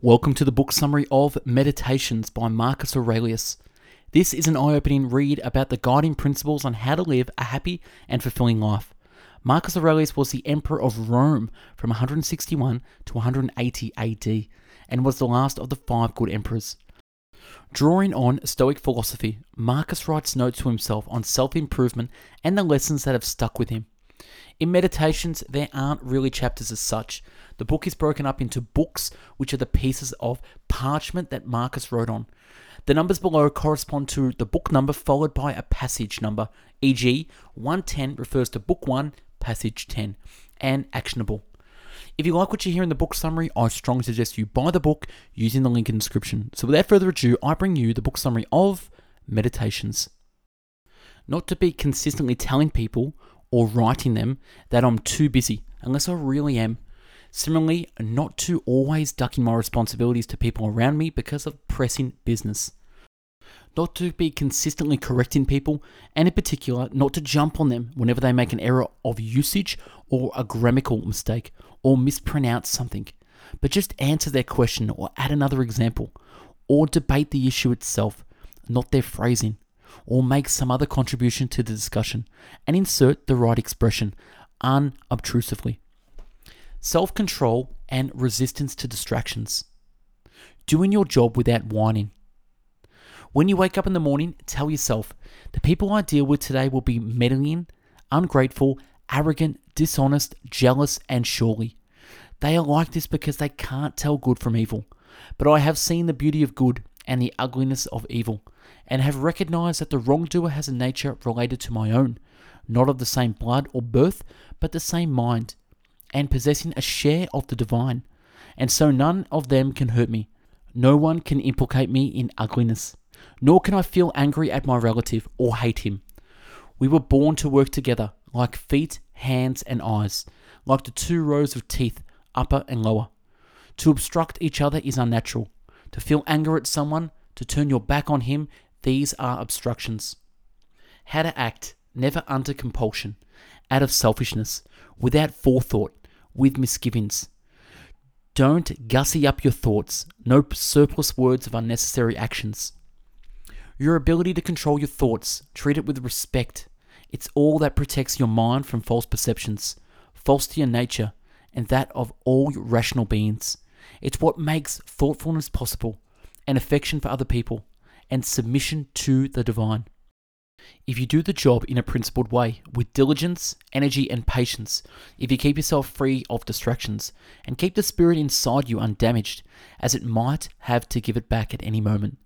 Welcome to the book summary of Meditations by Marcus Aurelius. This is an eye opening read about the guiding principles on how to live a happy and fulfilling life. Marcus Aurelius was the emperor of Rome from 161 to 180 AD and was the last of the five good emperors. Drawing on Stoic philosophy, Marcus writes notes to himself on self improvement and the lessons that have stuck with him. In Meditations, there aren't really chapters as such. The book is broken up into books, which are the pieces of parchment that Marcus wrote on. The numbers below correspond to the book number followed by a passage number, e.g., 110 refers to book 1, passage 10, and actionable. If you like what you hear in the book summary, I strongly suggest you buy the book using the link in the description. So without further ado, I bring you the book summary of Meditations. Not to be consistently telling people or writing them that I'm too busy, unless I really am. Similarly, not to always ducking my responsibilities to people around me because of pressing business. Not to be consistently correcting people, and in particular, not to jump on them whenever they make an error of usage or a grammatical mistake or mispronounce something, but just answer their question or add another example, or debate the issue itself, not their phrasing or make some other contribution to the discussion and insert the right expression unobtrusively. Self control and resistance to distractions. Doing your job without whining. When you wake up in the morning, tell yourself the people I deal with today will be meddling, ungrateful, arrogant, dishonest, jealous, and surely. They are like this because they can't tell good from evil. But I have seen the beauty of good and the ugliness of evil, and have recognized that the wrongdoer has a nature related to my own, not of the same blood or birth, but the same mind, and possessing a share of the divine. And so none of them can hurt me. No one can implicate me in ugliness, nor can I feel angry at my relative or hate him. We were born to work together, like feet, hands, and eyes, like the two rows of teeth, upper and lower. To obstruct each other is unnatural, to feel anger at someone, to turn your back on him, these are obstructions. How to act, never under compulsion, out of selfishness, without forethought, with misgivings. Don't gussy up your thoughts, no surplus words of unnecessary actions. Your ability to control your thoughts, treat it with respect. It's all that protects your mind from false perceptions, false to your nature, and that of all rational beings. It's what makes thoughtfulness possible, and affection for other people, and submission to the divine. If you do the job in a principled way, with diligence, energy, and patience, if you keep yourself free of distractions, and keep the spirit inside you undamaged, as it might have to give it back at any moment,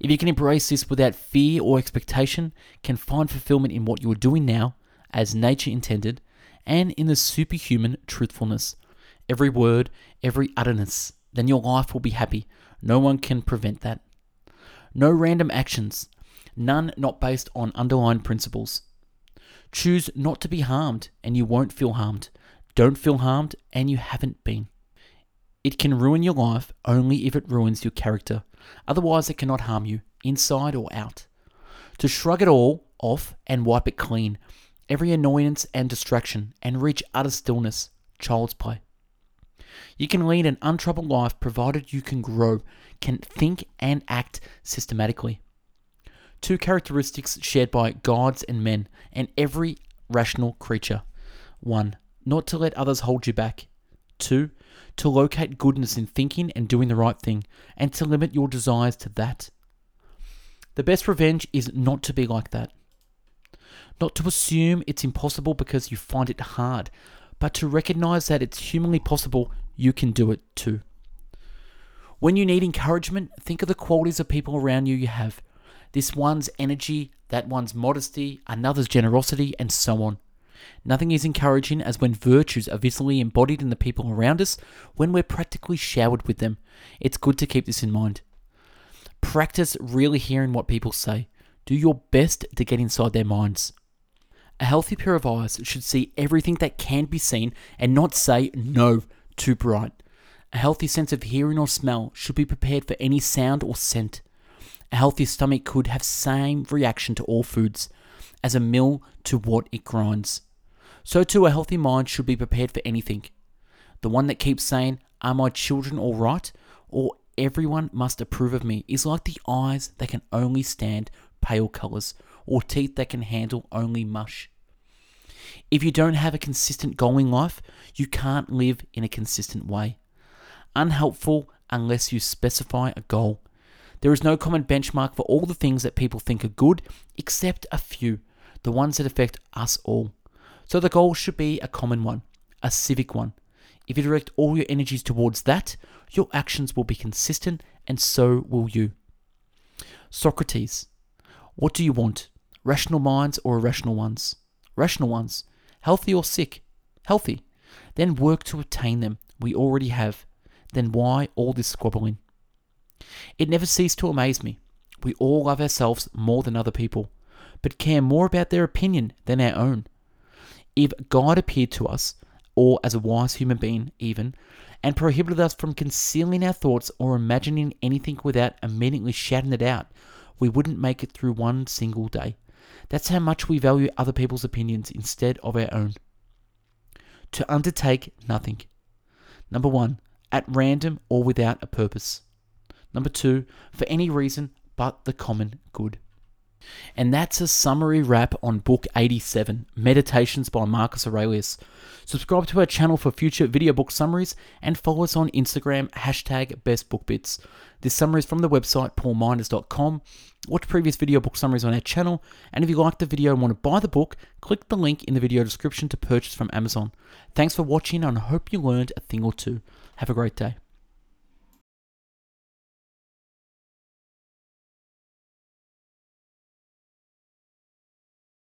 if you can embrace this without fear or expectation, can find fulfillment in what you are doing now, as nature intended, and in the superhuman truthfulness every word, every utterance, then your life will be happy. No one can prevent that. No random actions, none not based on underlying principles. Choose not to be harmed, and you won't feel harmed. Don't feel harmed, and you haven't been. It can ruin your life only if it ruins your character. Otherwise, it cannot harm you, inside or out. To shrug it all off and wipe it clean, every annoyance and distraction, and reach utter stillness, child's play. You can lead an untroubled life provided you can grow, can think and act systematically. Two characteristics shared by gods and men and every rational creature. 1. Not to let others hold you back. 2. To locate goodness in thinking and doing the right thing, and to limit your desires to that. The best revenge is not to be like that. Not to assume it's impossible because you find it hard, but to recognize that it's humanly possible you can do it too. When you need encouragement, think of the qualities of people around you you have. This one's energy, that one's modesty, another's generosity, and so on. Nothing is encouraging as when virtues are visibly embodied in the people around us, when we're practically showered with them. It's good to keep this in mind. Practice really hearing what people say. Do your best to get inside their minds. A healthy pair of eyes should see everything that can be seen and not say no too bright. A healthy sense of hearing or smell should be prepared for any sound or scent. A healthy stomach could have same reaction to all foods as a mill to what it grinds. So too a healthy mind should be prepared for anything. The one that keeps saying, Are my children all right? or everyone must approve of me is like the eyes that can only stand pale colours or teeth that can handle only mush. If you don't have a consistent goal in life, you can't live in a consistent way. Unhelpful unless you specify a goal. There is no common benchmark for all the things that people think are good, except a few, the ones that affect us all. So the goal should be a common one, a civic one. If you direct all your energies towards that, your actions will be consistent, and so will you. Socrates, what do you want? Rational minds or irrational ones? Rational ones. Healthy or sick? Healthy. Then work to attain them. We already have. Then why all this squabbling? It never ceased to amaze me. We all love ourselves more than other people, but care more about their opinion than our own. If God appeared to us, or as a wise human being even, and prohibited us from concealing our thoughts or imagining anything without immediately shouting it out, we wouldn't make it through one single day. That's how much we value other people's opinions instead of our own. To undertake nothing. Number one, at random or without a purpose. Number two, for any reason but the common good. And that's a summary wrap on Book 87 Meditations by Marcus Aurelius. Subscribe to our channel for future video book summaries and follow us on Instagram, hashtag bestbookbits. This summary is from the website paulminors.com. Watch previous video book summaries on our channel, and if you like the video and want to buy the book, click the link in the video description to purchase from Amazon. Thanks for watching, and I hope you learned a thing or two. Have a great day.